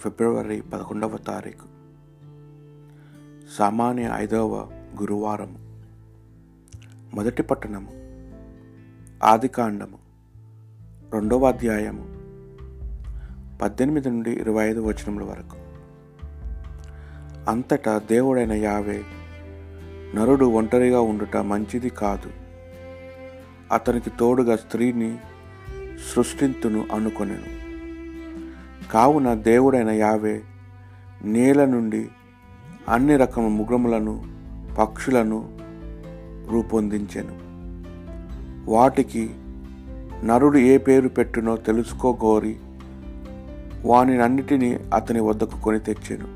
ఫిబ్రవరి పదకొండవ తారీఖు. సామాన్య ఐదవ గురువారము మొదటి పట్టణము. ఆదికాండము రెండవ అధ్యాయము. పద్దెనిమిది నుండి ఇరవై ఐదు వచనముల వరకు. అంతటా దేవుడైన యావే నరుడు ఒంటరిగా ఉండుట మంచిది కాదు. అతనికి తోడుగా స్త్రీని సృష్టింతును అనుకొనెను. కావున దేవుడైన యావే నేల నుండి అన్ని రకముల ముగ్రములను పక్షులను రూపొందించెను. వాటికి నరుడు ఏ పేరు పెట్టునో తెలుసుకోగోరి వానినన్నిటినీ అతని వద్దకు కొని తెచ్చాను.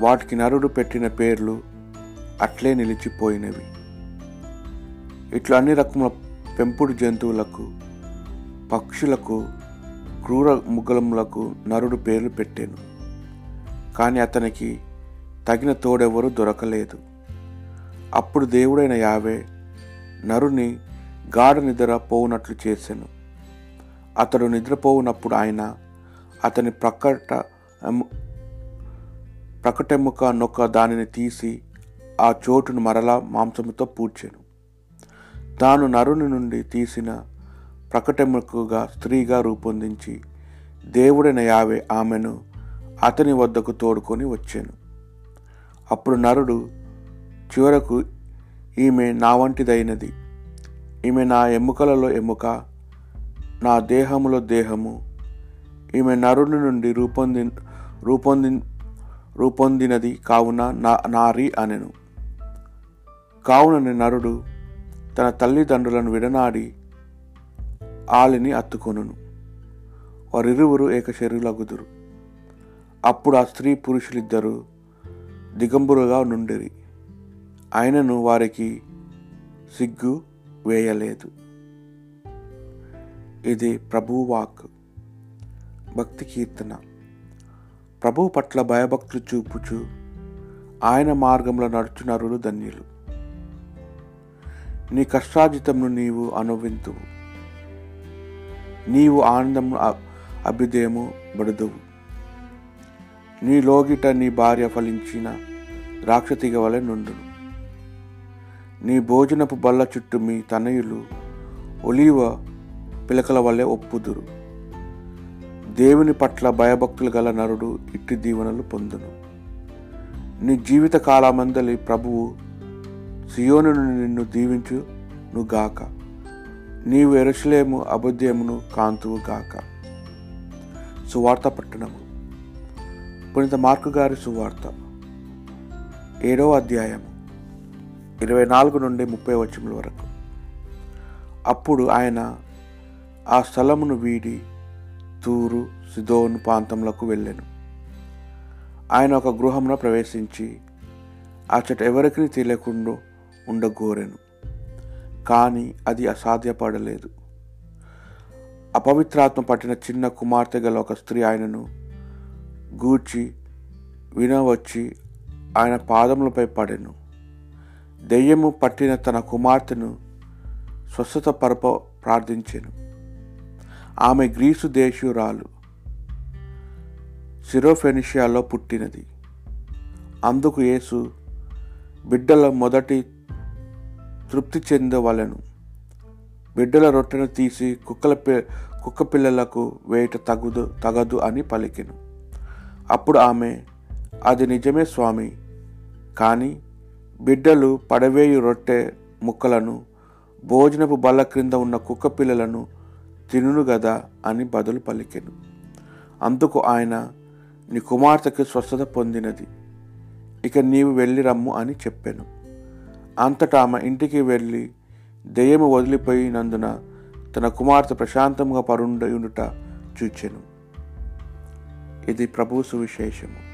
వాటికి నరుడు పెట్టిన పేర్లు అట్లే నిలిచిపోయినవి. ఇట్లా అన్ని రకముల పెంపుడు జంతువులకు పక్షులకు క్రూర ముగ్గులములకు నరుడు పేర్లు పెట్టాను. కానీ అతనికి తగిన తోడెవరూ దొరకలేదు. అప్పుడు దేవుడైన యావే నరుని గాఢ నిద్ర పోవునట్లు చేశాను అతడు నిద్రపోవునప్పుడు ఆయన అతని ప్రకట ప్రకటెముక నొక్క దానిని తీసి ఆ చోటును మరలా మాంసముతో పూడ్చాను. తాను నరుని నుండి తీసిన ప్రకటముకుగా స్త్రీగా రూపొందించి దేవుడైన యావే ఆమెను అతని వద్దకు తోడుకొని వచ్చాను. అప్పుడు నరుడు చివరకు ఈమె నా వంటిదైనది. ఈమె నా ఎముకలలో ఎముక నా దేహములో దేహము. ఈమె నరుడి నుండి రూపొంది రూపొంది రూపొందినది కావున నా నారి అనెను. కావున నరుడు తన తల్లిదండ్రులను విడనాడి ఆలిని అత్తుకొనును. వారిరువురు ఏకశరీరులగుదురు. అప్పుడు ఆ స్త్రీ పురుషులిద్దరూ దిగంబరుగా నుండిరి. ఆయనను వారికి సిగ్గు వేయలేదు. ఇది ప్రభువాక్ భక్తి కీర్తన. ప్రభువు పట్ల భయభక్తులు చూపుచు ఆయన మార్గంలో నడుచునరులు ధన్యులు. నీ కష్టాజితంను నీవు అనువింతువు నీవు ఆనందము అభ్యుదయము బడుదువు. నీ లోగిట నీ భార్య ఫలించిన రాక్షతిగ వలె నుండును. నీ భోజనపు బల్ల చుట్టూ మీ తనయులు ఒలీవ పిలకల వలె ఒప్పుదురు. దేవుని పట్ల భయభక్తులు గల నరుడు ఇట్టి దీవెనలు పొందును. నీ జీవిత కాలమందలి ప్రభువు సియోను నిన్ను దీవించును గాక నీవు ఎరుసలేము అబుద్ధ్యమును కాంతువు గాక. సువార్త పట్టణము. పునిత మార్కు గారి సువార్త. ఏడవ అధ్యాయము ఇరవై నాలుగు నుండి ముప్పై వచముల వరకు. అప్పుడు ఆయన ఆ స్థలమును వీడి తూరు సిదోను ప్రాంతంలోకి వెళ్ళాను. ఆయన ఒక గృహంలో ప్రవేశించి అచ్చట ఎవరికి తెలియకుండా ఉండగోరాను. కానీ అది అసాధ్యపడలేదు. అపవిత్రాత్మ పట్టిన చిన్న కుమార్తె గల ఒక స్త్రీ ఆయనను గూడ్చి వినవచ్చి ఆయన పాదములపై పడెను. దెయ్యము పట్టిన తన కుమార్తెను స్వస్థత పరప ప్రార్థించెను. ఆమె గ్రీసు దేశీయురాలు సిరోఫెనిషియాలో పుట్టినది. అందుకు యేసు బిడ్డల మొదటి తృప్తి చెందవలను. బిడ్డల రొట్టెను తీసి కుక్కల పి కుక్క పిల్లలకు వేయట తగుదు తగదు అని పలికెను. అప్పుడు ఆమె అది నిజమే స్వామి కానీ బిడ్డలు పడవేయు రొట్టె ముక్కలను భోజనపు బల్ల క్రింద ఉన్న కుక్క పిల్లలను తినును గదా అని బదులు పలికెను. అందుకు ఆయన నీ కుమార్తెకు స్వస్థత పొందినది. ఇక నీవు వెళ్ళి రమ్ము అని చెప్పాను. అంతటా ఆమె ఇంటికి వెళ్ళి దెయ్యము వదిలిపోయినందున తన కుమార్తె ప్రశాంతంగా పరుండుట చూచెను. ఇది ప్రభు సువిశేషము.